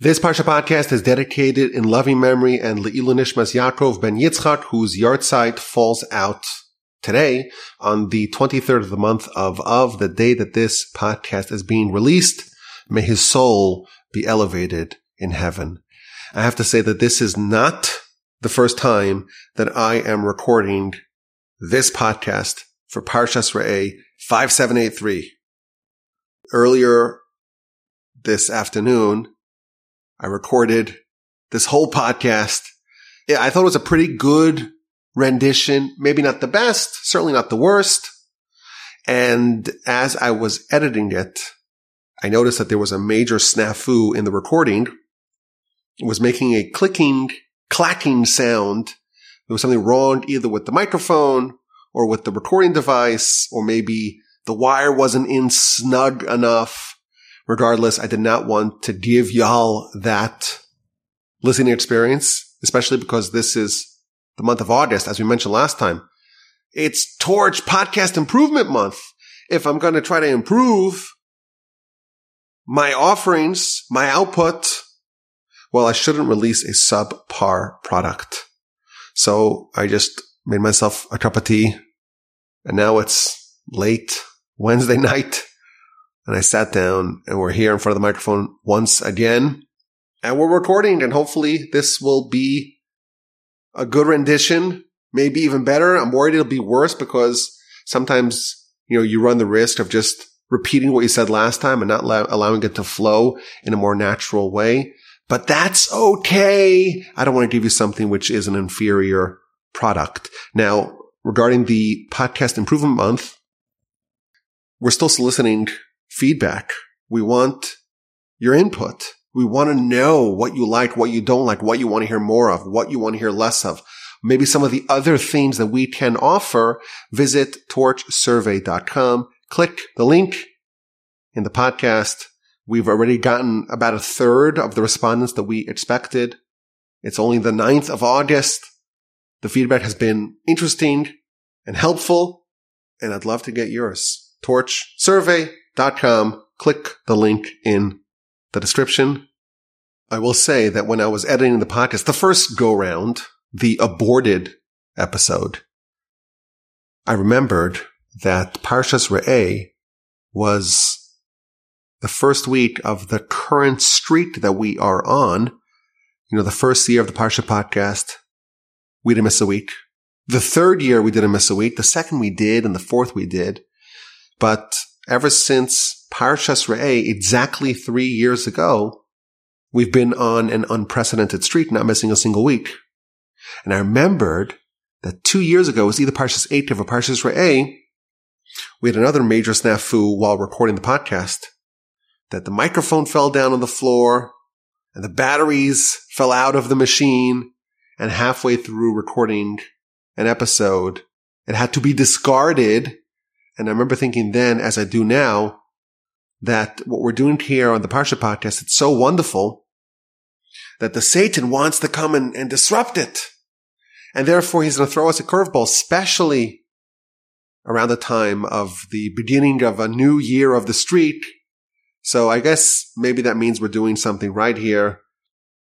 This Parsha podcast is dedicated in loving memory and Le'ilu Nishmas Yaakov ben Yitzchak, whose yahrzeit falls out today on the 23rd of the month of Av, the day that this podcast is being released. May his soul be elevated in heaven. I have to say that this is not the first time that I am recording this podcast for Parshas Re'eh 5783. Earlier this afternoon, I recorded this whole podcast. Yeah, I thought it was a pretty good rendition. Maybe not the best, certainly not the worst. And as I was editing it, I noticed that there was a major snafu in the recording. It was making a clicking, clacking sound. There was something wrong either with the microphone or with the recording device, or maybe the wire wasn't in snug enough. Regardless, I did not want to give y'all that listening experience, especially because this is the month of August, as we mentioned last time. It's Torch Podcast Improvement Month. If I'm going to try to improve my offerings, my output, well, I shouldn't release a subpar product. So I just made myself a cup of tea and now it's late Wednesday night and I sat down and we're here in front of the microphone once again and we're recording and hopefully this will be a good rendition, maybe even better. I'm worried it'll be worse because sometimes, you know, you run the risk of just repeating what you said last time and not allow- allowing it to flow in a more natural way. But that's okay. I don't want to give you something which is an inferior product. Now, regarding the podcast improvement month, we're still soliciting feedback. We want your input. We want to know what you like, what you don't like, what you want to hear more of, what you want to hear less of. Maybe some of the other things that we can offer. Visit torchsurvey.com. Click the link in the podcast. We've already gotten about a third of the respondents that we expected. It's only the 9th of August. The feedback has been interesting and helpful, and I'd love to get yours. Torchsurvey.com. Click the link in the description. I will say that when I was editing the podcast, the first go round, the aborted episode, I remembered that Parshas Re'eh was the first week of the current streak that we are on. You know, the first year of the Parsha podcast, we didn't miss a week. The third year we didn't miss a week. The second we did and the fourth we did. But ever since Parshas Re'eh, exactly three years ago, we've been on an unprecedented streak, not missing a single week. And I remembered that two years ago was either Parshas Eikev or Parshas Re'eh. We had another major snafu while recording the podcast that the microphone fell down on the floor and the batteries fell out of the machine and halfway through recording an episode, it had to be discarded. And I remember thinking then, as I do now, that what we're doing here on the Parsha podcast, it's so wonderful that the Satan wants to come and, and disrupt it. And therefore he's going to throw us a curveball, especially around the time of the beginning of a new year of the streak. So I guess maybe that means we're doing something right here,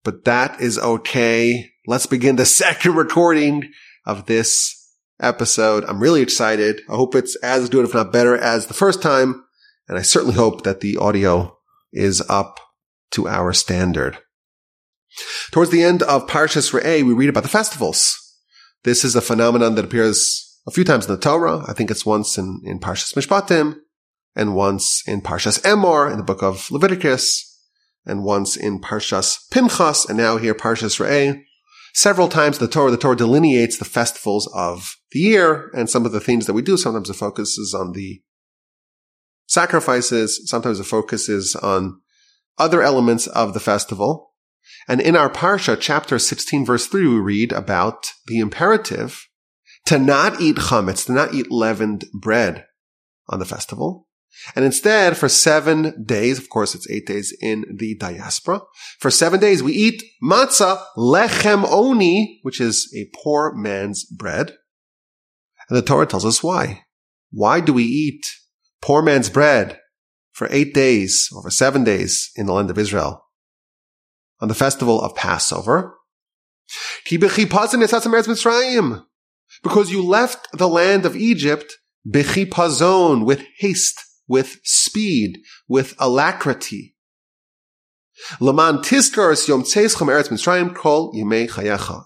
but that is okay. Let's begin the second recording of this episode. I'm really excited. I hope it's as good, if not better, as the first time. And I certainly hope that the audio is up to our standard. Towards the end of Parshas Re'eh, we read about the festivals. This is a phenomenon that appears a few times in the Torah. I think it's once in, in Parshas Mishpatim, and once in Parshas Emor in the book of Leviticus, and once in Parshas Pinchas, and now here Parshas Re'eh. Several times the Torah, the Torah delineates the festivals of the year and some of the things that we do. Sometimes the focus is on the sacrifices. Sometimes the focus is on other elements of the festival. And in our Parsha, chapter 16, verse 3, we read about the imperative to not eat chametz, to not eat leavened bread on the festival. And instead, for seven days, of course, it's eight days in the diaspora. For seven days, we eat matzah, lechem oni, which is a poor man's bread. And the Torah tells us why. Why do we eat poor man's bread for eight days or for seven days in the land of Israel? on the festival of Passover. Because you left the land of Egypt bechipazon, with haste, with speed, with alacrity. Laman yom Mitzrayim.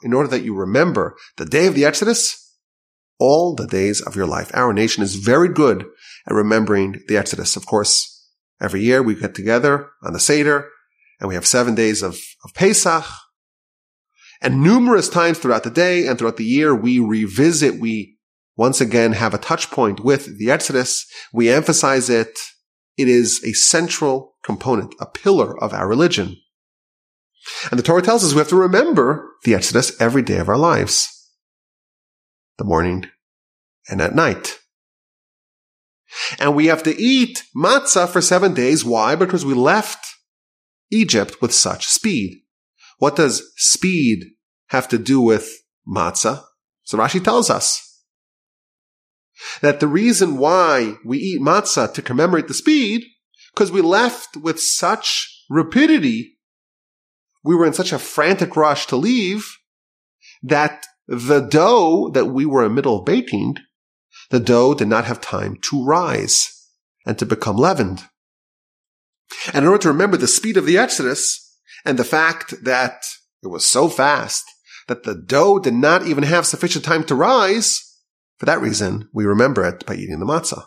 In order that you remember the day of the Exodus, all the days of your life. Our nation is very good at remembering the Exodus. Of course, every year we get together on the Seder and we have seven days of, of Pesach. And numerous times throughout the day and throughout the year, we revisit, we once again have a touch point with the Exodus. We emphasize it. It is a central component, a pillar of our religion. And the Torah tells us we have to remember the Exodus every day of our lives. The morning and at night. And we have to eat matzah for seven days. Why? Because we left Egypt with such speed. What does speed have to do with matzah? So Rashi tells us that the reason why we eat matzah to commemorate the speed, because we left with such rapidity, we were in such a frantic rush to leave, that the dough that we were in the middle of baking, the dough did not have time to rise and to become leavened. And in order to remember the speed of the Exodus and the fact that it was so fast that the dough did not even have sufficient time to rise, for that reason, we remember it by eating the matzah.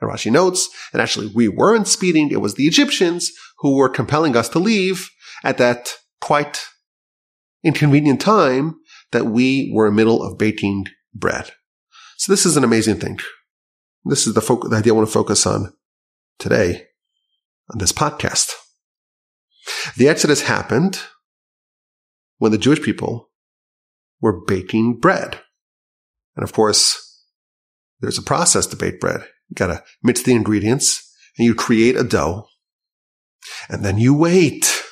And Rashi notes that actually we weren't speeding, it was the Egyptians who were compelling us to leave at that quite inconvenient time that we were in the middle of baking bread. So this is an amazing thing. This is the, fo- the idea I want to focus on today on this podcast. The Exodus happened when the Jewish people were baking bread. And of course, there's a process to bake bread. You gotta mix the ingredients and you create a dough and then you wait.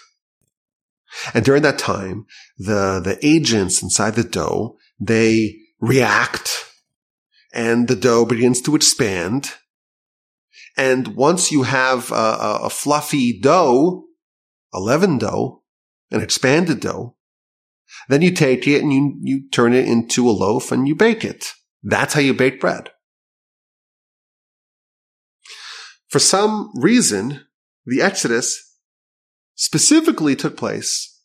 And during that time, the, the agents inside the dough, they react and the dough begins to expand. And once you have a, a, a fluffy dough, a leavened dough, an expanded dough, then you take it and you, you turn it into a loaf and you bake it. That's how you bake bread. For some reason, the Exodus specifically took place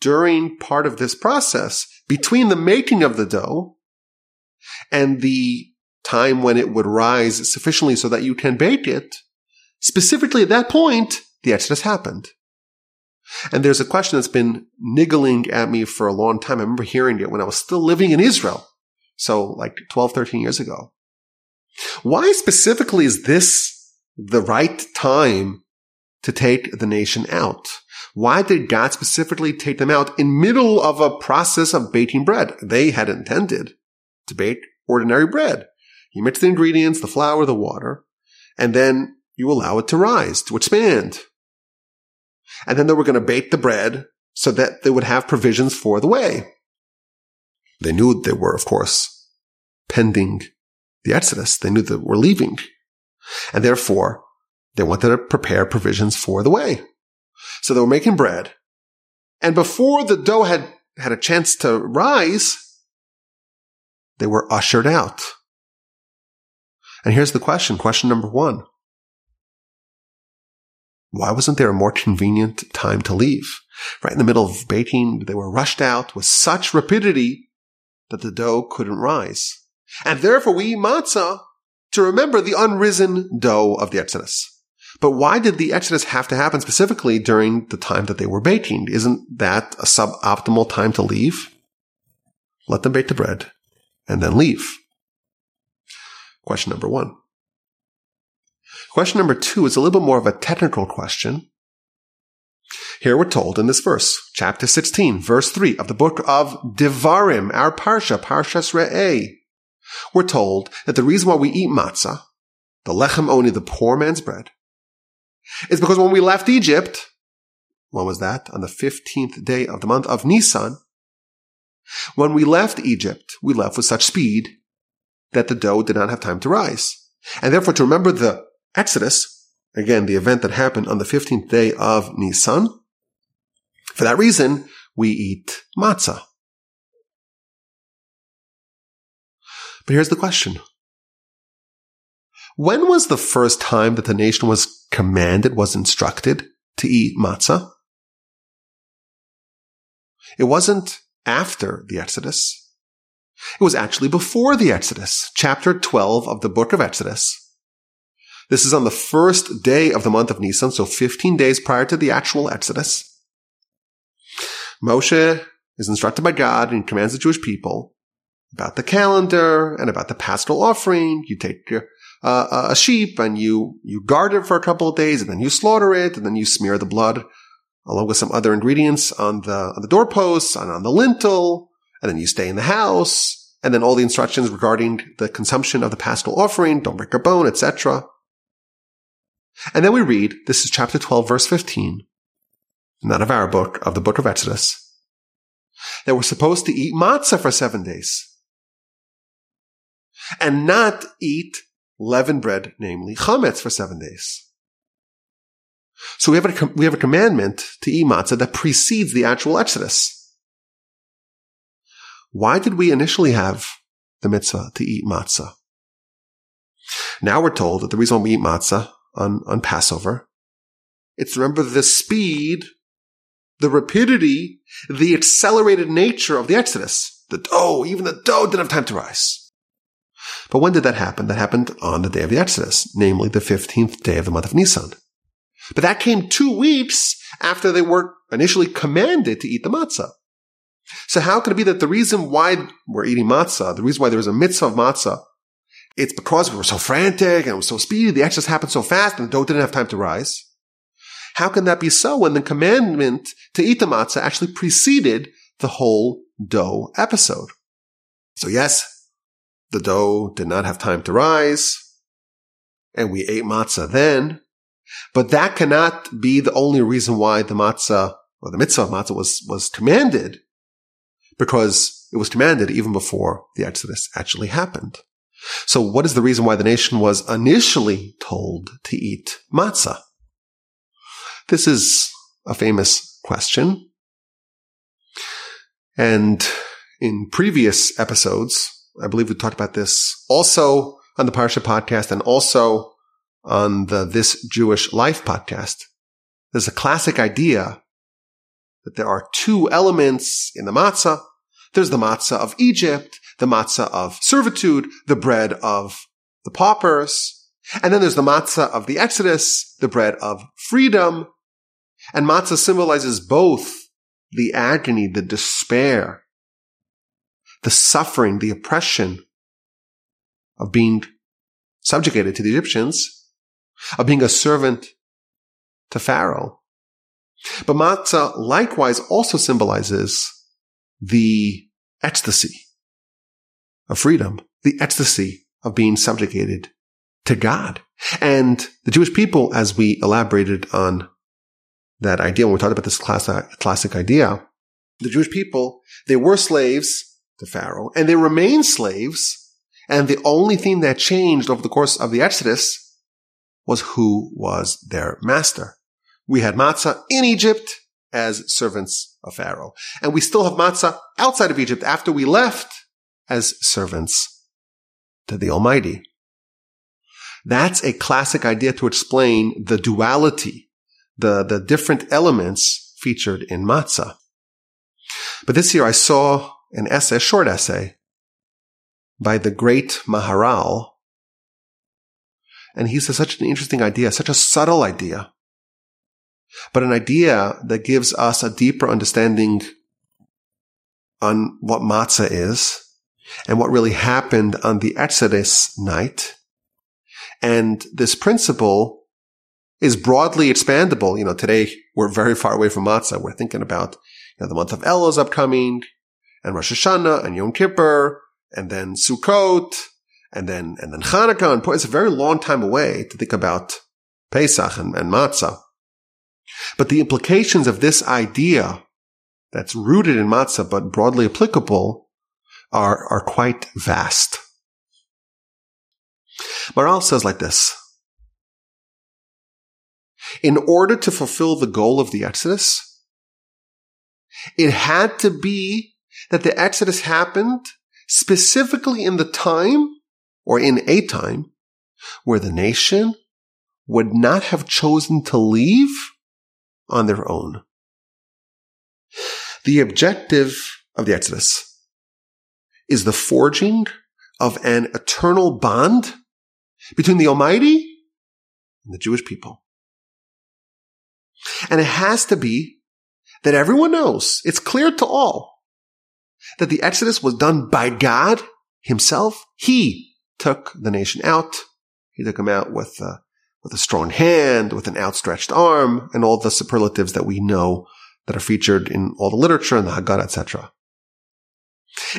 during part of this process between the making of the dough and the time when it would rise sufficiently so that you can bake it. Specifically at that point, the Exodus happened. And there's a question that's been niggling at me for a long time. I remember hearing it when I was still living in Israel. So like 12, 13 years ago. Why specifically is this the right time to take the nation out? Why did God specifically take them out in middle of a process of baking bread? They had intended to bake ordinary bread. You mix the ingredients, the flour, the water, and then you allow it to rise, to expand. And then they were going to bake the bread so that they would have provisions for the way. They knew they were, of course, pending the Exodus. They knew that we're leaving. And therefore, they wanted to prepare provisions for the way. So they were making bread. And before the dough had had a chance to rise, they were ushered out. And here's the question. Question number one. Why wasn't there a more convenient time to leave? Right in the middle of baking, they were rushed out with such rapidity that the dough couldn't rise. And therefore we eat matzah to remember the unrisen dough of the Exodus. But why did the Exodus have to happen specifically during the time that they were baking? Isn't that a suboptimal time to leave? Let them bake the bread and then leave. Question number one. Question number two is a little bit more of a technical question. Here we're told in this verse, chapter 16, verse 3 of the book of Devarim, our Parsha, Parshas Re'eh. We're told that the reason why we eat matzah, the lechem oni, the poor man's bread, is because when we left Egypt, when was that? On the 15th day of the month of Nisan. When we left Egypt, we left with such speed that the dough did not have time to rise. And therefore, to remember the Exodus, again, the event that happened on the 15th day of Nisan, For that reason, we eat matzah. But here's the question. When was the first time that the nation was commanded, was instructed to eat matzah? It wasn't after the Exodus. It was actually before the Exodus, chapter 12 of the book of Exodus. This is on the first day of the month of Nisan, so 15 days prior to the actual Exodus. Moshe is instructed by God and commands the Jewish people about the calendar and about the paschal offering. You take uh, a sheep and you, you guard it for a couple of days and then you slaughter it and then you smear the blood along with some other ingredients on the, on the doorposts and on the lintel. And then you stay in the house and then all the instructions regarding the consumption of the paschal offering, don't break a bone, etc. And then we read, this is chapter 12, verse 15, not of our book, of the book of Exodus, that we're supposed to eat matzah for seven days and not eat leavened bread, namely chametz, for seven days. So we have a, we have a commandment to eat matzah that precedes the actual Exodus. Why did we initially have the mitzvah to eat matzah? Now we're told that the reason we eat matzah on, on Passover, it's remember the speed, the rapidity, the accelerated nature of the Exodus. The dough, even the dough didn't have time to rise. But when did that happen? That happened on the day of the Exodus, namely the 15th day of the month of Nisan. But that came two weeks after they were initially commanded to eat the matzah. So how could it be that the reason why we're eating matzah, the reason why there's a mitzvah of matzah, it's because we were so frantic and it was so speedy, the exodus happened so fast and the dough didn't have time to rise? How can that be so when the commandment to eat the matzah actually preceded the whole dough episode? So yes, the dough did not have time to rise and we ate matzah then, but that cannot be the only reason why the matzah or the mitzvah of matzah was, was commanded because it was commanded even before the Exodus actually happened. So what is the reason why the nation was initially told to eat matzah? This is a famous question. And in previous episodes, I believe we talked about this also on the Parsha podcast and also on the This Jewish Life podcast. There's a classic idea that there are two elements in the matzah there's the matzah of Egypt, the matzah of servitude, the bread of the paupers. And then there's the matzah of the Exodus, the bread of freedom. And matzah symbolizes both the agony, the despair, the suffering, the oppression of being subjugated to the Egyptians, of being a servant to Pharaoh. But matzah likewise also symbolizes the ecstasy of freedom, the ecstasy of being subjugated to God. And the Jewish people, as we elaborated on that idea when we talked about this classic, classic idea, the Jewish people, they were slaves to Pharaoh and they remain slaves. And the only thing that changed over the course of the Exodus was who was their master. We had matzah in Egypt as servants of Pharaoh. And we still have matzah outside of Egypt after we left as servants to the Almighty. That's a classic idea to explain the duality, the, the different elements featured in matzah. But this year I saw an essay, a short essay by the great Maharal. And he says such an interesting idea, such a subtle idea but an idea that gives us a deeper understanding on what matzah is and what really happened on the Exodus night. And this principle is broadly expandable. You know, today we're very far away from matzah. We're thinking about you know, the month of Elul is upcoming and Rosh Hashanah and Yom Kippur and then Sukkot and then, and then Hanukkah. And it's a very long time away to think about Pesach and, and matzah. But the implications of this idea that's rooted in matzah but broadly applicable are, are quite vast. Maharal says like this. In order to fulfill the goal of the Exodus, It had to be that the Exodus happened specifically in the time or in a time where the nation would not have chosen to leave on their own. The objective of the Exodus is the forging of an eternal bond between the Almighty and the Jewish people. And it has to be that everyone knows, it's clear to all, that the Exodus was done by God himself. He took the nation out. He took them out with, uh, with a strong hand, with an outstretched arm, and all the superlatives that we know that are featured in all the literature and the Haggadah, etc.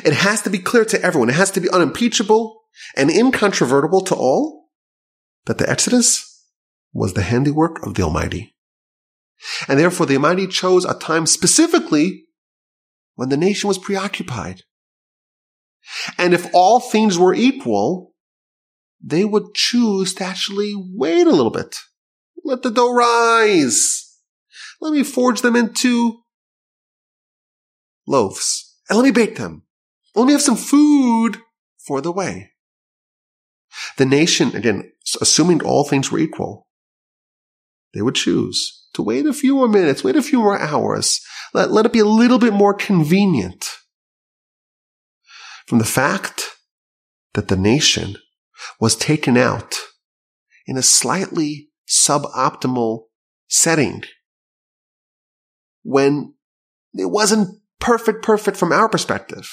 It has to be clear to everyone. It has to be unimpeachable and incontrovertible to all that the Exodus was the handiwork of the Almighty. And therefore the Almighty chose a time specifically when the nation was preoccupied. And if all things were equal, they would choose to actually wait a little bit. Let the dough rise. Let me forge them into loaves and let me bake them. Me have some food for the way. The nation, again, assuming all things were equal, they would choose to wait a few more minutes, wait a few more hours. Let, let it be a little bit more convenient. From the fact that the nation was taken out in a slightly suboptimal setting when it wasn't perfect, perfect from our perspective.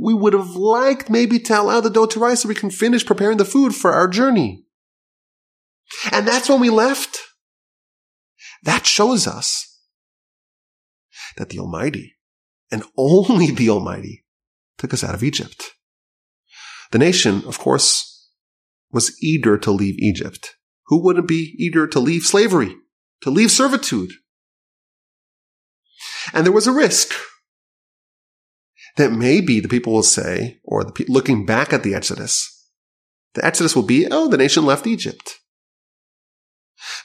We would have liked maybe to allow the dough to rise so we can finish preparing the food for our journey. And that's when we left. That shows us that the Almighty and only the Almighty took us out of Egypt. The nation, of course, was eager to leave Egypt. Who wouldn't be eager to leave slavery, to leave servitude? And there was a risk that maybe the people will say, or the looking back at the Exodus, the Exodus will be, oh, the nation left Egypt.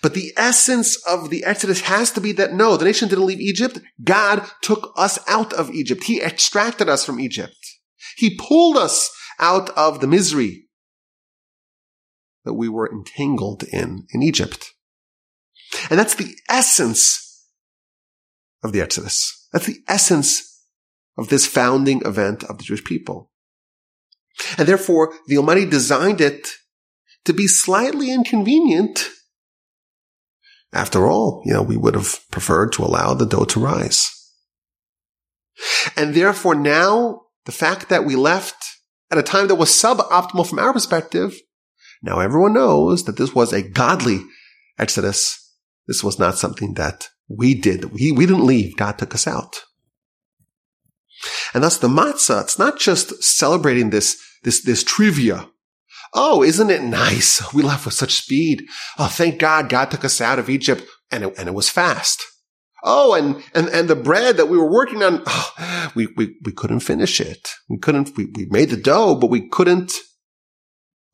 But the essence of the Exodus has to be that no, the nation didn't leave Egypt. God took us out of Egypt. He extracted us from Egypt. He pulled us out of the misery that we were entangled in in Egypt. And that's the essence of the Exodus. That's the essence of this founding event of the Jewish people. And therefore, the Almighty designed it to be slightly inconvenient after all, you know, we would have preferred to allow the dough to rise. And therefore now, the fact that we left at a time that was suboptimal from our perspective, now everyone knows that this was a godly exodus. This was not something that we did. We, we didn't leave. God took us out. And thus the matzah, it's not just celebrating this, this, this trivia Oh, isn't it nice? We left with such speed. Oh, thank God God took us out of Egypt and it, and it was fast. Oh, and, and, and the bread that we were working on, oh, we, we, we couldn't finish it. We couldn't, we, we made the dough, but we couldn't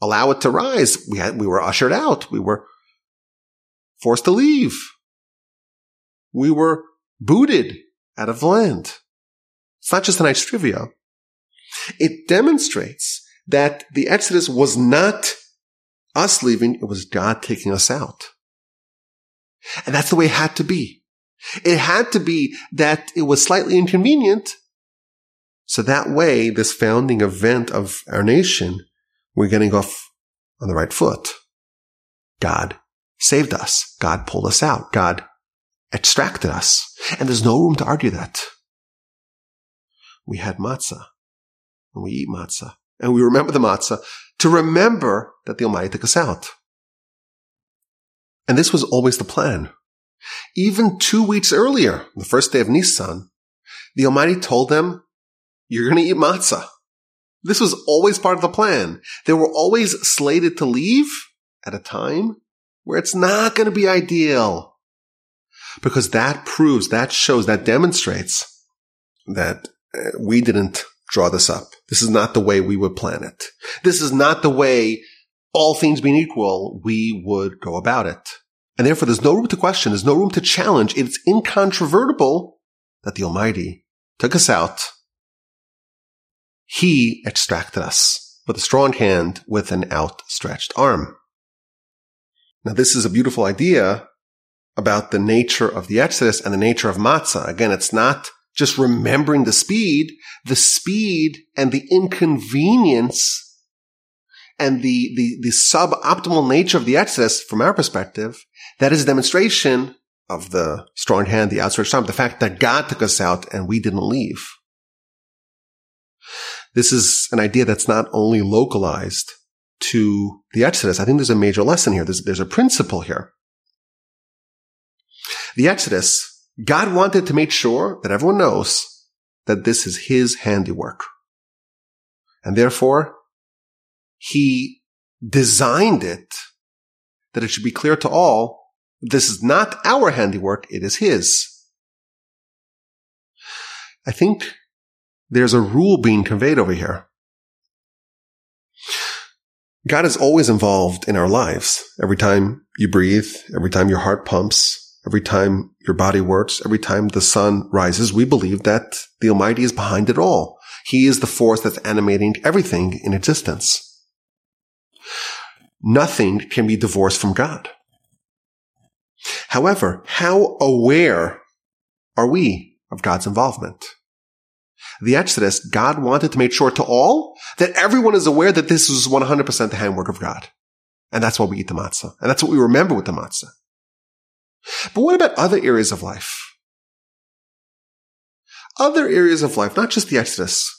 allow it to rise. We had, we were ushered out. We were forced to leave. We were booted out of the land. It's not just a nice trivia. It demonstrates that the Exodus was not us leaving, it was God taking us out. And that's the way it had to be. It had to be that it was slightly inconvenient. So that way, this founding event of our nation, we're getting off on the right foot. God saved us. God pulled us out. God extracted us. And there's no room to argue that. We had matzah and we eat matzah and we remember the matzah to remember that the Almighty took us out. And this was always the plan. Even two weeks earlier, the first day of Nisan, the Almighty told them, you're going to eat matzah. This was always part of the plan. They were always slated to leave at a time where it's not going to be ideal. Because that proves, that shows, that demonstrates that Uh, we didn't draw this up. This is not the way we would plan it. This is not the way, all things being equal, we would go about it. And therefore there's no room to question. There's no room to challenge. It's incontrovertible that the Almighty took us out. He extracted us with a strong hand with an outstretched arm. Now this is a beautiful idea about the nature of the Exodus and the nature of matzah. Again, it's not just remembering the speed, the speed and the inconvenience and the, the, the suboptimal nature of the Exodus from our perspective, that is a demonstration of the strong hand, the outstretched arm, the fact that God took us out and we didn't leave. This is an idea that's not only localized to the Exodus. I think there's a major lesson here. There's, there's a principle here. The Exodus, God wanted to make sure that everyone knows that this is his handiwork. And therefore, he designed it that it should be clear to all this is not our handiwork, it is his. I think there's a rule being conveyed over here. God is always involved in our lives. Every time you breathe, every time your heart pumps, every time your body works, every time the sun rises, we believe that the Almighty is behind it all. He is the force that's animating everything in existence. Nothing can be divorced from God. However, how aware are we of God's involvement? The Exodus, God wanted to make sure to all that everyone is aware that this is 100% the handwork of God. And that's why we eat the matzah. And that's what we remember with the matzah. But what about other areas of life? Other areas of life, not just the Exodus.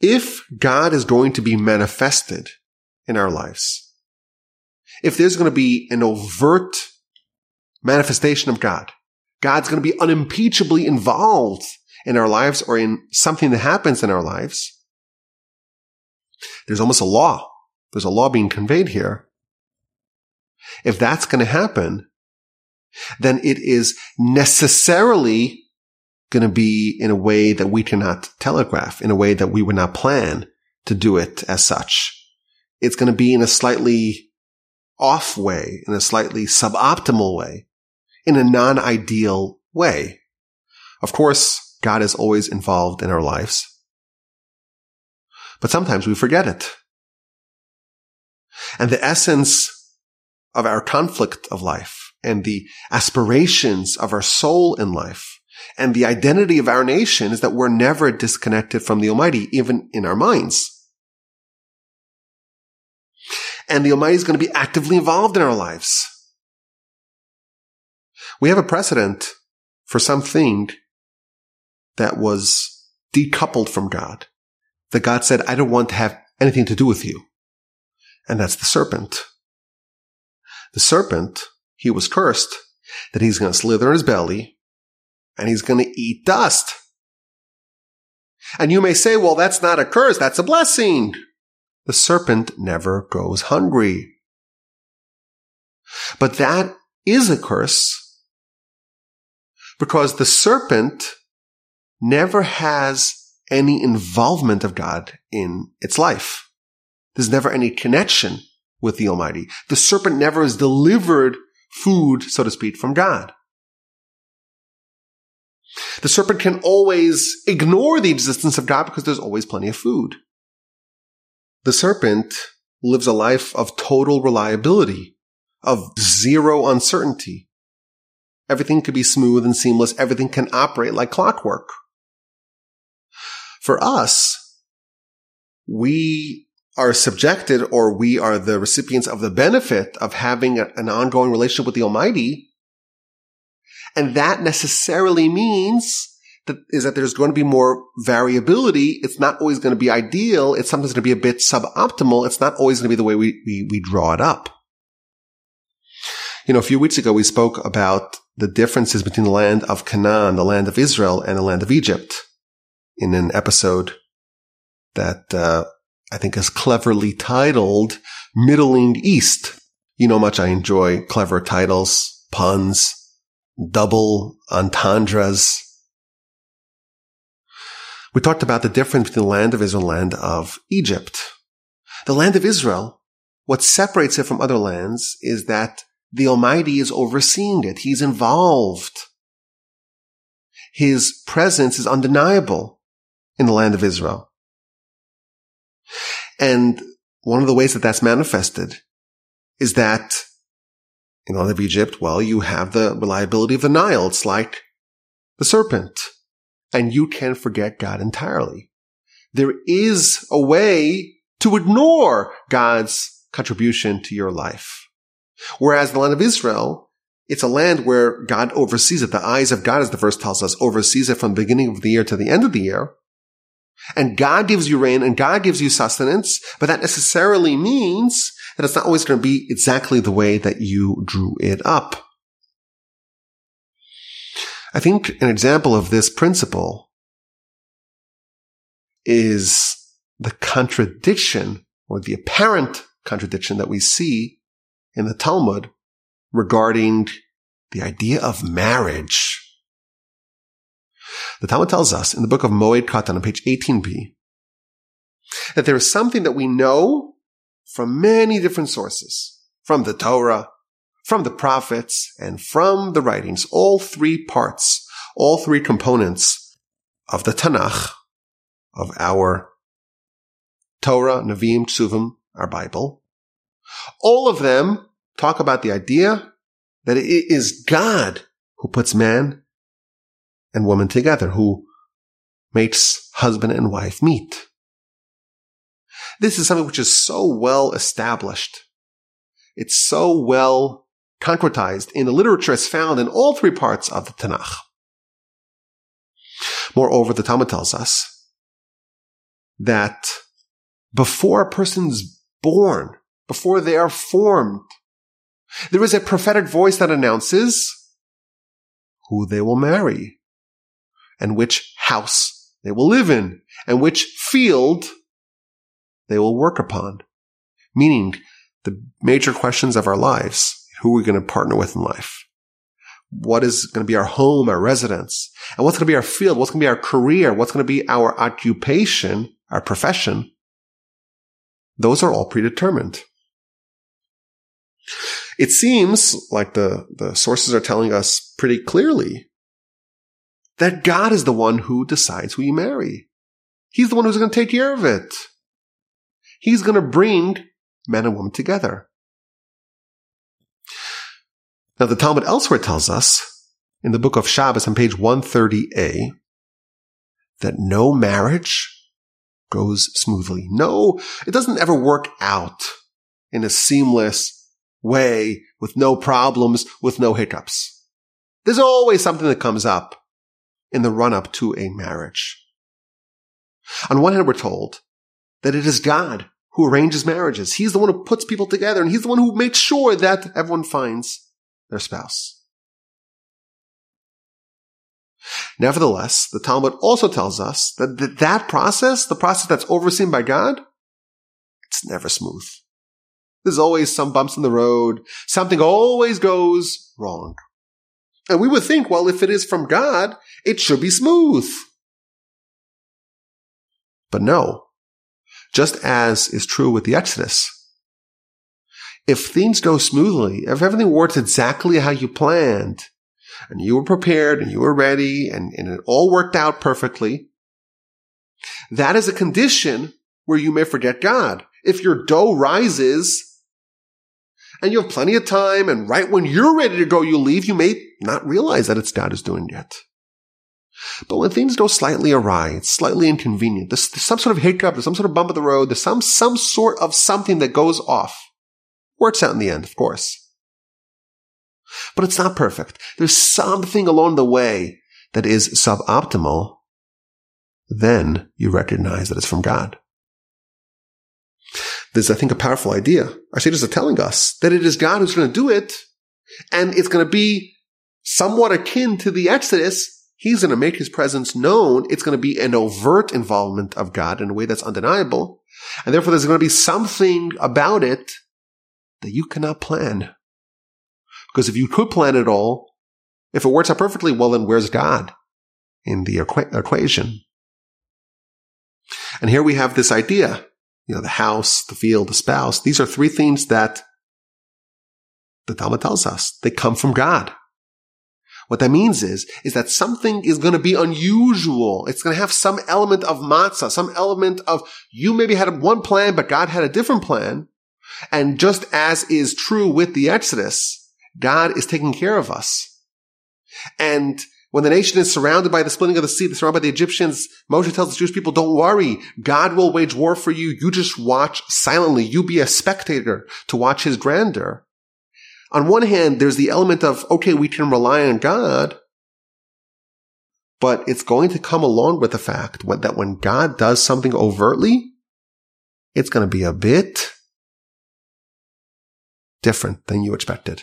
If God is going to be manifested in our lives, if there's going to be an overt manifestation of God, God's going to be unimpeachably involved in our lives or in something that happens in our lives. There's almost a law. There's a law being conveyed here if that's going to happen, then it is necessarily going to be in a way that we cannot telegraph, in a way that we would not plan to do it as such. It's going to be in a slightly off way, in a slightly suboptimal way, in a non-ideal way. Of course, God is always involved in our lives. But sometimes we forget it. And the essence of our conflict of life and the aspirations of our soul in life and the identity of our nation is that we're never disconnected from the Almighty, even in our minds. And the Almighty is going to be actively involved in our lives. We have a precedent for something that was decoupled from God. That God said, I don't want to have anything to do with you. And that's the serpent. The serpent, he was cursed that he's going to slither in his belly and he's going to eat dust. And you may say, well, that's not a curse. That's a blessing. The serpent never goes hungry. But that is a curse because the serpent never has any involvement of God in its life. There's never any connection with the Almighty. The serpent never is delivered food, so to speak, from God. The serpent can always ignore the existence of God because there's always plenty of food. The serpent lives a life of total reliability, of zero uncertainty. Everything can be smooth and seamless. Everything can operate like clockwork. For us, we are subjected or we are the recipients of the benefit of having a, an ongoing relationship with the Almighty. And that necessarily means that is that there's going to be more variability. It's not always going to be ideal. It's sometimes going to be a bit suboptimal. It's not always going to be the way we, we, we draw it up. You know, a few weeks ago, we spoke about the differences between the land of Canaan, the land of Israel, and the land of Egypt in an episode that uh, I think is cleverly titled Middling East. You know much I enjoy clever titles, puns, double entendres. We talked about the difference between the land of Israel and the land of Egypt. The land of Israel what separates it from other lands is that the Almighty is overseeing it. He's involved. His presence is undeniable in the land of Israel. And one of the ways that that's manifested is that in the land of Egypt, well, you have the reliability of the Nile. It's like the serpent and you can forget God entirely. There is a way to ignore God's contribution to your life. Whereas the land of Israel, it's a land where God oversees it. The eyes of God, as the verse tells us, oversees it from the beginning of the year to the end of the year. And God gives you rain and God gives you sustenance, but that necessarily means that it's not always going to be exactly the way that you drew it up. I think an example of this principle is the contradiction or the apparent contradiction that we see in the Talmud regarding the idea of marriage. The Talmud tells us in the book of Moed Katan on page 18b that there is something that we know from many different sources, from the Torah, from the prophets, and from the writings, all three parts, all three components of the Tanakh, of our Torah, Nevi'im, Ksuvim, our Bible. All of them talk about the idea that it is God who puts man and woman together, who makes husband and wife meet. This is something which is so well established. It's so well concretized in the literature as found in all three parts of the Tanakh. Moreover, the Talmud tells us that before a person's born, before they are formed, there is a prophetic voice that announces who they will marry and which house they will live in and which field they will work upon. Meaning the major questions of our lives. Who are we going to partner with in life? What is going to be our home, our residence? And what's going to be our field? What's going to be our career? What's going to be our occupation, our profession? Those are all predetermined. It seems like the, the sources are telling us pretty clearly that God is the one who decides who you marry. He's the one who's going to take care of it. He's going to bring men and women together. Now, the Talmud elsewhere tells us in the book of Shabbos on page 130a that no marriage goes smoothly. No, it doesn't ever work out in a seamless way with no problems, with no hiccups. There's always something that comes up in the run up to a marriage. On one hand, we're told that it is God who arranges marriages. He's the one who puts people together and he's the one who makes sure that everyone finds their spouse. Nevertheless, the Talmud also tells us that that process, the process that's overseen by God, it's never smooth. There's always some bumps in the road. Something always goes wrong. And we would think, well, if it is from God, it should be smooth. But no. Just as is true with the Exodus. If things go smoothly, if everything works exactly how you planned, and you were prepared and you were ready and, and it all worked out perfectly, that is a condition where you may forget God. If your dough rises and you have plenty of time and right when you're ready to go, you leave, you may not realize that it's God is doing it. But when things go slightly awry, it's slightly inconvenient, there's, there's some sort of hiccup, there's some sort of bump of the road, there's some, some sort of something that goes off. Works out in the end, of course. But it's not perfect. There's something along the way that is suboptimal. Then you recognize that it's from God. There's, I think, a powerful idea. Our sages are telling us that it is God who's going to do it, and it's going to be somewhat akin to the Exodus. He's going to make his presence known. It's going to be an overt involvement of God in a way that's undeniable. And therefore, there's going to be something about it that you cannot plan. Because if you could plan it all, if it works out perfectly, well, then where's God in the equa- equation? And here we have this idea you know, the house, the field, the spouse. These are three things that the Talmud tells us. They come from God. What that means is, is that something is going to be unusual. It's going to have some element of matzah, some element of you maybe had one plan, but God had a different plan. And just as is true with the Exodus, God is taking care of us. And when the nation is surrounded by the splitting of the sea, surrounded by the Egyptians, Moshe tells the Jewish people, don't worry. God will wage war for you. You just watch silently. You be a spectator to watch his grandeur. On one hand, there's the element of, okay, we can rely on God, but it's going to come along with the fact that when God does something overtly, it's going to be a bit different than you expected.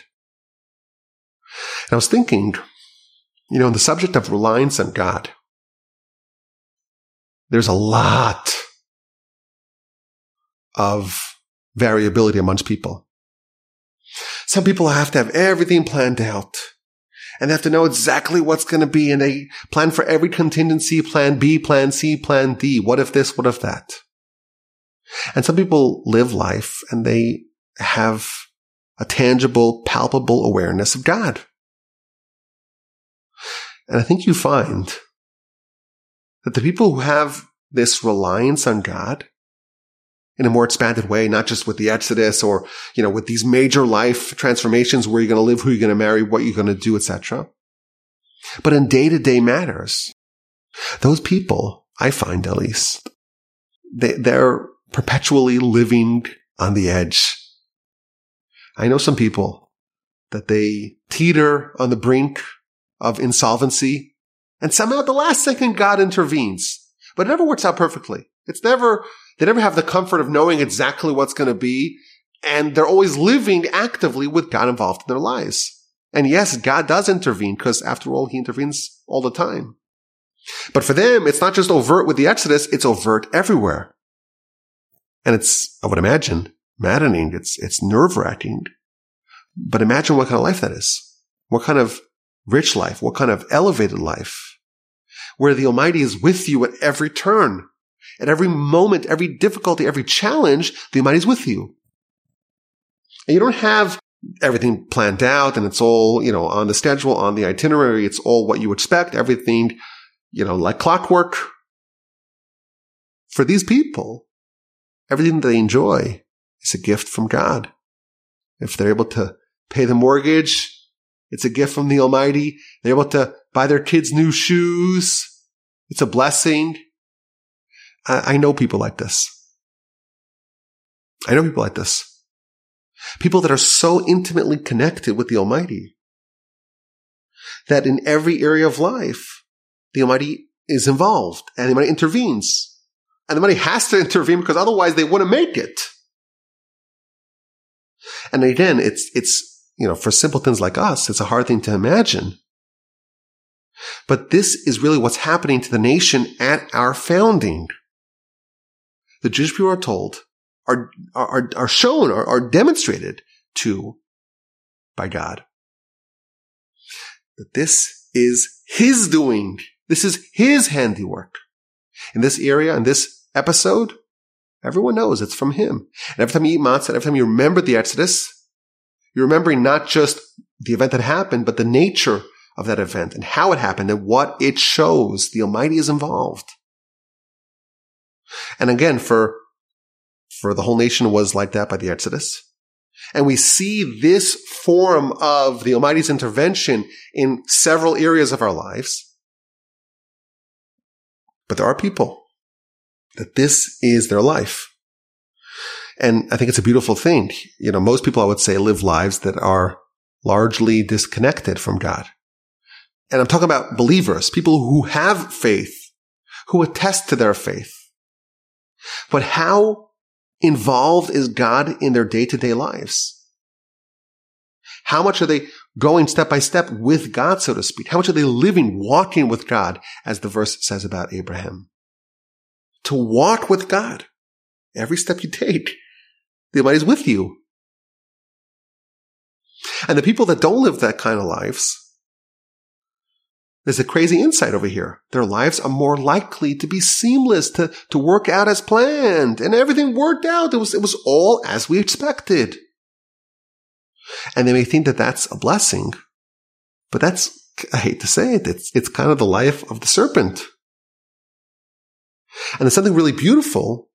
And I was thinking, you know, on the subject of reliance on God, there's a lot of variability amongst people. Some people have to have everything planned out and they have to know exactly what's going to be and they plan for every contingency, plan B, plan C, plan D. What if this? What if that? And some people live life and they have a tangible, palpable awareness of God. And I think you find that the people who have this reliance on God in a more expanded way, not just with the Exodus or, you know, with these major life transformations, where you're going to live, who you're going to marry, what you're going to do, etc. But in day to day matters, those people, I find at least, they, they're perpetually living on the edge. I know some people that they teeter on the brink of insolvency. And somehow at the last second, God intervenes, but it never works out perfectly. It's never, they never have the comfort of knowing exactly what's going to be. And they're always living actively with God involved in their lives. And yes, God does intervene because after all, he intervenes all the time. But for them, it's not just overt with the Exodus, it's overt everywhere. And it's, I would imagine, maddening. It's, it's nerve wracking. But imagine what kind of life that is. What kind of rich life? What kind of elevated life? Where the Almighty is with you at every turn, at every moment, every difficulty, every challenge, the Almighty is with you. And you don't have everything planned out and it's all, you know, on the schedule, on the itinerary. It's all what you expect, everything, you know, like clockwork. For these people, everything they enjoy is a gift from God. If they're able to pay the mortgage, it's a gift from the Almighty. They're able to buy their kids new shoes. It's a blessing. I, I know people like this. I know people like this. People that are so intimately connected with the Almighty that in every area of life, the Almighty is involved and the Almighty intervenes. And the Almighty has to intervene because otherwise they wouldn't make it. And again, it's, it's you know, for simpletons like us, it's a hard thing to imagine. But this is really what's happening to the nation at our founding. The Jewish people are told, are, are, are shown, are, are demonstrated to by God. That this is His doing. This is His handiwork. In this area, in this episode, everyone knows it's from Him. And every time you eat matzah, every time you remember the Exodus, you're remembering not just the event that happened, but the nature of that event and how it happened and what it shows. The Almighty is involved. And again, for, for the whole nation was like that by the Exodus. And we see this form of the Almighty's intervention in several areas of our lives. But there are people that this is their life. And I think it's a beautiful thing. You know, most people I would say live lives that are largely disconnected from God. And I'm talking about believers, people who have faith, who attest to their faith. But how involved is God in their day to day lives? How much are they going step by step with God, so to speak? How much are they living, walking with God, as the verse says about Abraham? To walk with God every step you take the Almighty is with you. And the people that don't live that kind of lives, there's a crazy insight over here. Their lives are more likely to be seamless, to, to work out as planned, and everything worked out. It was, it was all as we expected. And they may think that that's a blessing, but that's, I hate to say it, it's, it's kind of the life of the serpent. And there's something really beautiful,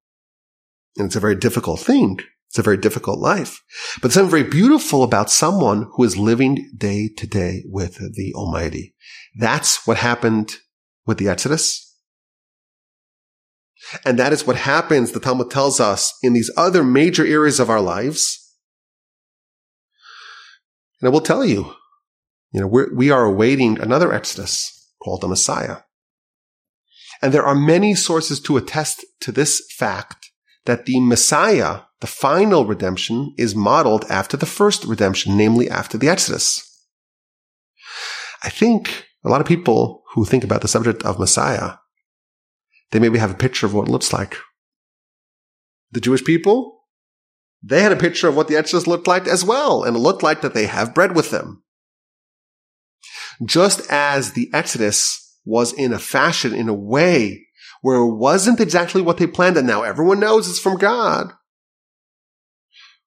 and it's a very difficult thing. It's a very difficult life, but there's something very beautiful about someone who is living day to day with the Almighty. That's what happened with the Exodus. And that is what happens, the Talmud tells us, in these other major areas of our lives. And I will tell you, you know, we're, we are awaiting another Exodus called the Messiah. And there are many sources to attest to this fact that the Messiah, the final redemption, is modeled after the first redemption, namely after the Exodus. I think a lot of people who think about the subject of Messiah, they maybe have a picture of what it looks like. The Jewish people, they had a picture of what the Exodus looked like as well, and it looked like that they have bread with them. Just as the Exodus was in a fashion, in a way where it wasn't exactly what they planned, and now everyone knows it's from God,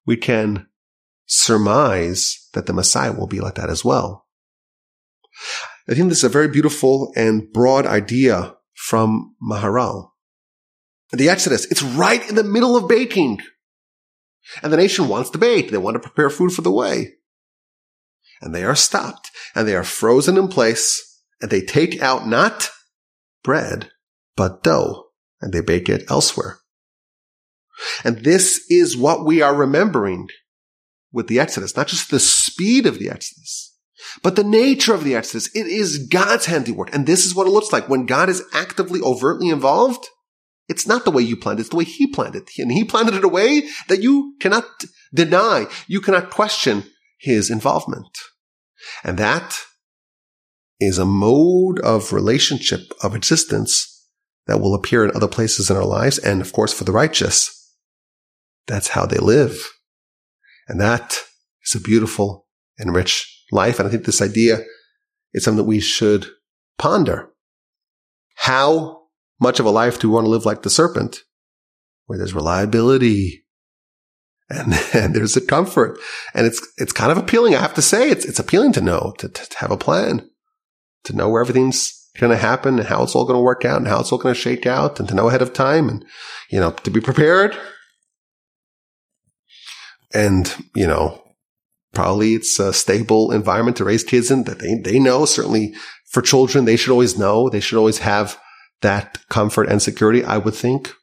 we can surmise that the Messiah will be like that as well. I think this is a very beautiful and broad idea from Maharal. The Exodus, it's right in the middle of baking. And the nation wants to bake. They want to prepare food for the way. And they are stopped and they are frozen in place and they take out not bread, but dough and they bake it elsewhere. And this is what we are remembering with the Exodus, not just the speed of the Exodus, but the nature of the Exodus. It is God's handiwork. And this is what it looks like when God is actively, overtly involved. It's not the way you planned it. It's the way he planned it. And he planned it in a way that you cannot deny. You cannot question his involvement. And that is a mode of relationship of existence that will appear in other places in our lives. And of course, for the righteous, that's how they live. And that is a beautiful and rich life. And I think this idea is something that we should ponder. How much of a life do we want to live like the serpent, where there's reliability and, and there's a comfort and it's, it's kind of appealing. I have to say it's, it's appealing to know, to, to have a plan, to know where everything's going to happen and how it's all going to work out and how it's all going to shake out and to know ahead of time and, you know, to be prepared. And, you know, probably it's a stable environment to raise kids in that they, they know. Certainly for children, they should always know. They should always have that comfort and security, I would think.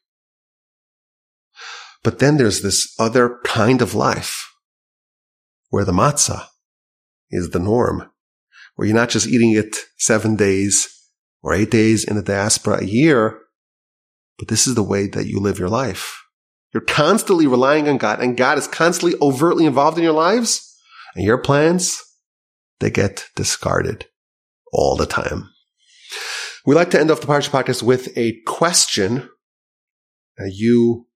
But then there's this other kind of life where the matzah is the norm, where you're not just eating it seven days or eight days in the diaspora a year, but this is the way that you live your life. You're constantly relying on God and God is constantly overtly involved in your lives and your plans, they get discarded all the time. We like to end off the Parsha podcast with a question. Uh, you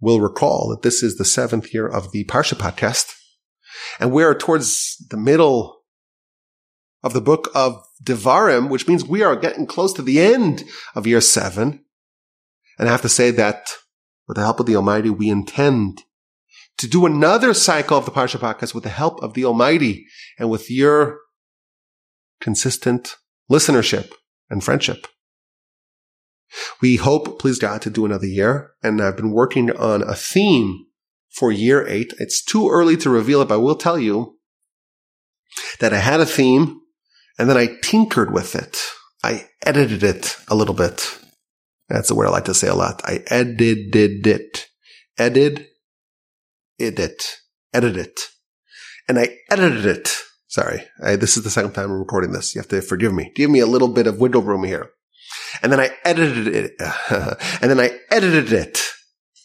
will recall that this is the seventh year of the Parsha podcast, and we're towards the middle of the book of Devarim, which means we are getting close to the end of year seven. And I have to say that with the help of the Almighty, we intend to do another cycle of the Parsha podcast with the help of the Almighty and with your consistent listenership and friendship. We hope, please God, to do another year. And I've been working on a theme for year eight. It's too early to reveal it, but I will tell you that I had a theme and then I tinkered with it. I edited it a little bit. That's the word I like to say a lot. I edited it. Edit, edit, edit it. And I edited it Sorry. I, this is the second time I'm recording this. You have to forgive me. Give me a little bit of window room here. And then I edited it. and then I edited it.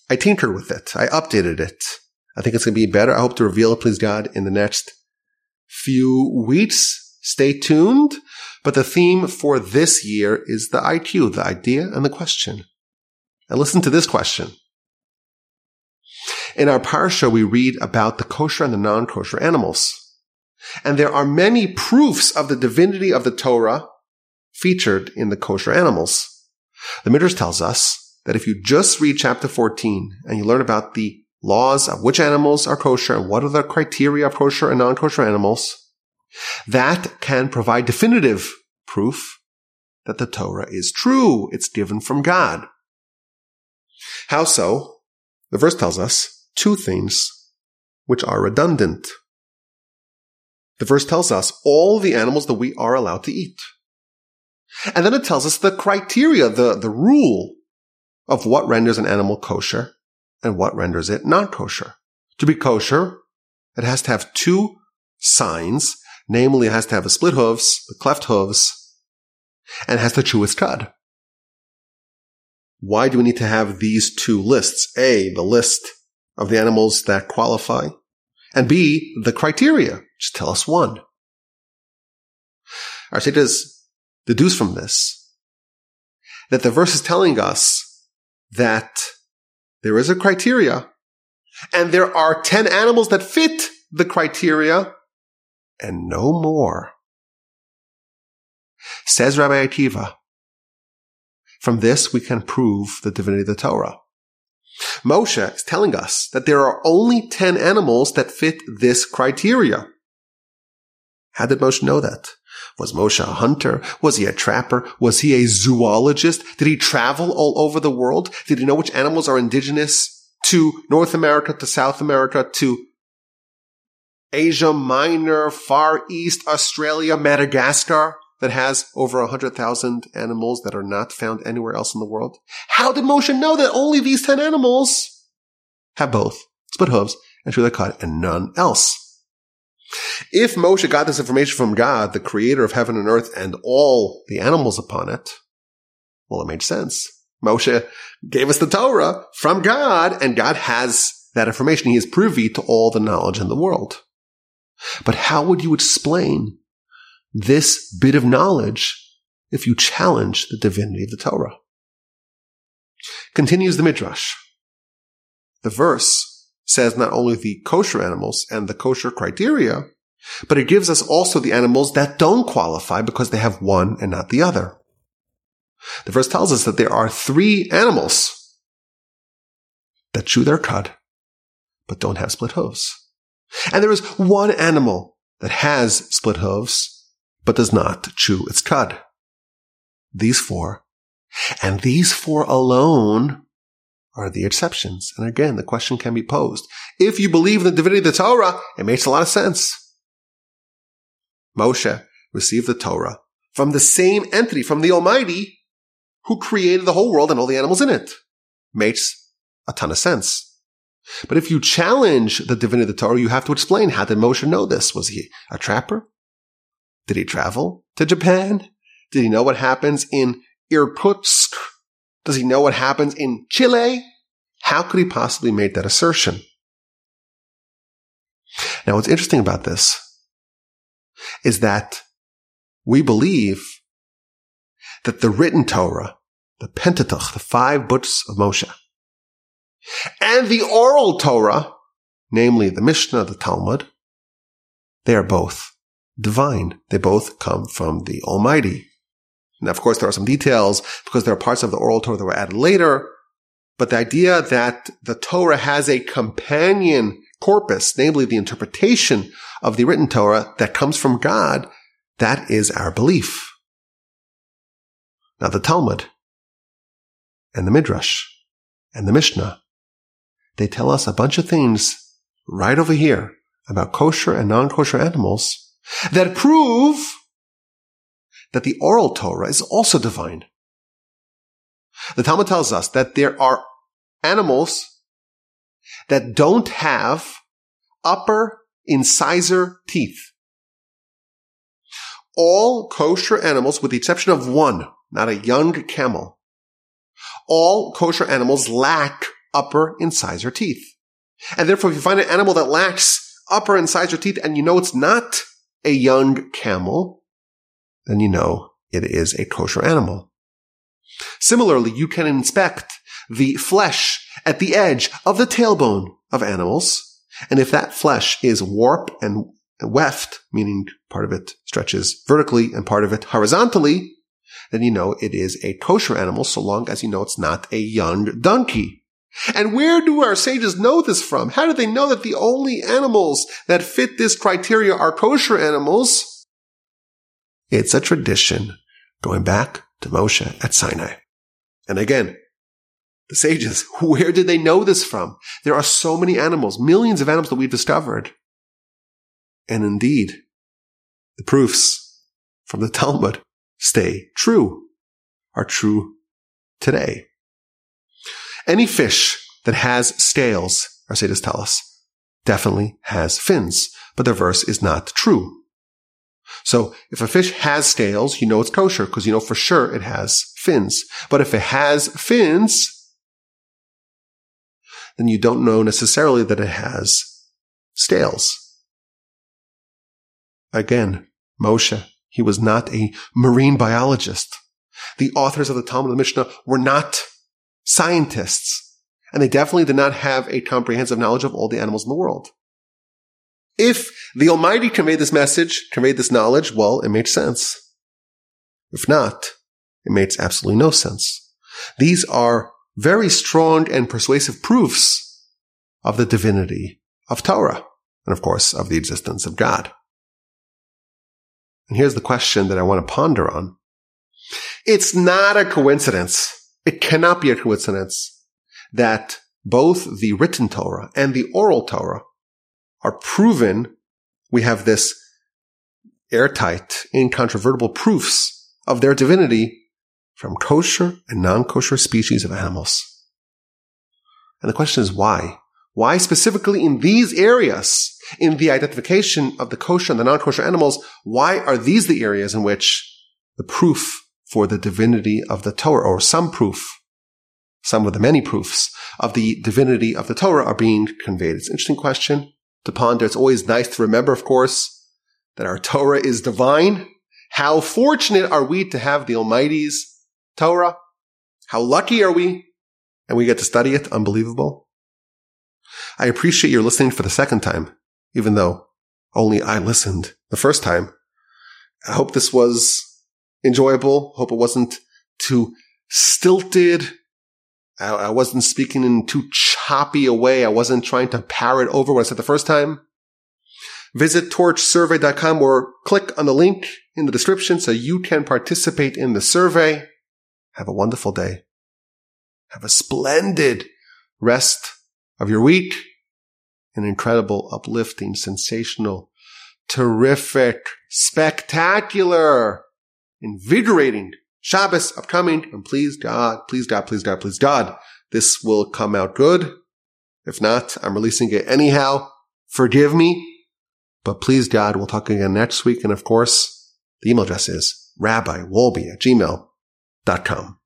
I tinkered with it. I updated it. I think it's going to be better. I hope to reveal it, please God, in the next few weeks. Stay tuned. But the theme for this year is the IQ, the idea and the question. And listen to this question. In our parsha, we read about the kosher and the non-kosher animals. And there are many proofs of the divinity of the Torah featured in the kosher animals. The Midrash tells us that if you just read chapter 14 and you learn about the laws of which animals are kosher and what are the criteria of kosher and non-kosher animals, that can provide definitive proof that the Torah is true. It's given from God. How so? The verse tells us two things which are redundant. The verse tells us all the animals that we are allowed to eat. And then it tells us the criteria, the, the rule of what renders an animal kosher and what renders it not kosher. To be kosher, it has to have two signs, namely it has to have the split hooves, the cleft hooves, and has to chew its cud. Why do we need to have these two lists? A, the list of the animals that qualify, and B, the criteria. Just tell us one. Our sages deduce from this that the verse is telling us that there is a criteria and there are 10 animals that fit the criteria and no more. Says Rabbi Akiva, from this we can prove the divinity of the Torah. Moshe is telling us that there are only 10 animals that fit this criteria. How did Moshe know that? Was Moshe a hunter? Was he a trapper? Was he a zoologist? Did he travel all over the world? Did he know which animals are indigenous to North America, to South America, to Asia Minor, Far East, Australia, Madagascar? That has over 100,000 animals that are not found anywhere else in the world? How did Moshe know that only these 10 animals have both split hooves and chew their cud and none else? If Moshe got this information from God, the creator of heaven and earth and all the animals upon it, well, it made sense. Moshe gave us the Torah from God and God has that information. He is privy to all the knowledge in the world. But how would you explain this bit of knowledge if you challenge the divinity of the Torah. Continues the Midrash. The verse says not only the kosher animals and the kosher criteria, but it gives us also the animals that don't qualify because they have one and not the other. The verse tells us that there are three animals that chew their cud, but don't have split hooves. And there is one animal that has split hooves, but does not chew its cud. These four, and these four alone are the exceptions. And again, the question can be posed. If you believe in the divinity of the Torah, it makes a lot of sense. Moshe received the Torah from the same entity, from the Almighty, who created the whole world and all the animals in it. Makes a ton of sense. But if you challenge the divinity of the Torah, you have to explain how did Moshe know this? Was he a trapper? Did he travel to Japan? Did he know what happens in Irkutsk? Does he know what happens in Chile? How could he possibly make that assertion? Now, what's interesting about this is that we believe that the written Torah, the Pentateuch, the five books of Moshe, and the oral Torah, namely the Mishnah, the Talmud, they are both divine. They both come from the Almighty. Now, of course, there are some details because there are parts of the oral Torah that were added later. But the idea that the Torah has a companion corpus, namely the interpretation of the written Torah that comes from God, that is our belief. Now, the Talmud and the Midrash and the Mishnah, they tell us a bunch of things right over here about kosher and non-kosher animals that prove that the oral Torah is also divine. The Talmud tells us that there are animals that don't have upper incisor teeth. All kosher animals, with the exception of one, not a young camel, all kosher animals lack upper incisor teeth. And therefore, if you find an animal that lacks upper incisor teeth and you know it's not a young camel, then you know it is a kosher animal. Similarly, you can inspect the flesh at the edge of the tailbone of animals. And if that flesh is warp and weft, meaning part of it stretches vertically and part of it horizontally, then you know it is a kosher animal so long as you know it's not a young donkey. And where do our sages know this from? How do they know that the only animals that fit this criteria are kosher animals? It's a tradition going back to Moshe at Sinai. And again, the sages, where did they know this from? There are so many animals, millions of animals that we've discovered. And indeed, the proofs from the Talmud stay true, are true today. Any fish that has scales, our sages tell us, definitely has fins, but the verse is not true. So if a fish has scales, you know it's kosher because you know for sure it has fins. But if it has fins, then you don't know necessarily that it has scales. Again, Moshe, he was not a marine biologist. The authors of the Talmud and the Mishnah were not scientists. And they definitely did not have a comprehensive knowledge of all the animals in the world. If the Almighty conveyed this message, conveyed this knowledge, well, it makes sense. If not, it makes absolutely no sense. These are very strong and persuasive proofs of the divinity of Torah, and of course, of the existence of God. And here's the question that I want to ponder on. It's not a coincidence. It cannot be a coincidence that both the written Torah and the oral Torah are proven. We have this airtight, incontrovertible proofs of their divinity from kosher and non-kosher species of animals. And the question is why? Why specifically in these areas, in the identification of the kosher and the non-kosher animals, why are these the areas in which the proof for the divinity of the Torah, or some proof, some of the many proofs of the divinity of the Torah are being conveyed? It's an interesting question to ponder. It's always nice to remember, of course, that our Torah is divine. How fortunate are we to have the Almighty's Torah? How lucky are we? And we get to study it. Unbelievable. I appreciate your listening for the second time, even though only I listened the first time. I hope this was enjoyable. Hope it wasn't too stilted. I, I wasn't speaking in too choppy a way. I wasn't trying to parrot over what I said the first time. Visit torchsurvey.com or click on the link in the description so you can participate in the survey. Have a wonderful day. Have a splendid rest of your week. An incredible, uplifting, sensational, terrific, spectacular, invigorating Shabbos upcoming. And please God, please God, please God, please God, this will come out good. If not, I'm releasing it anyhow. Forgive me. But please God, we'll talk again next week. And of course, the email address is rabbiwolbe at gmail.com.